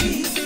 energy.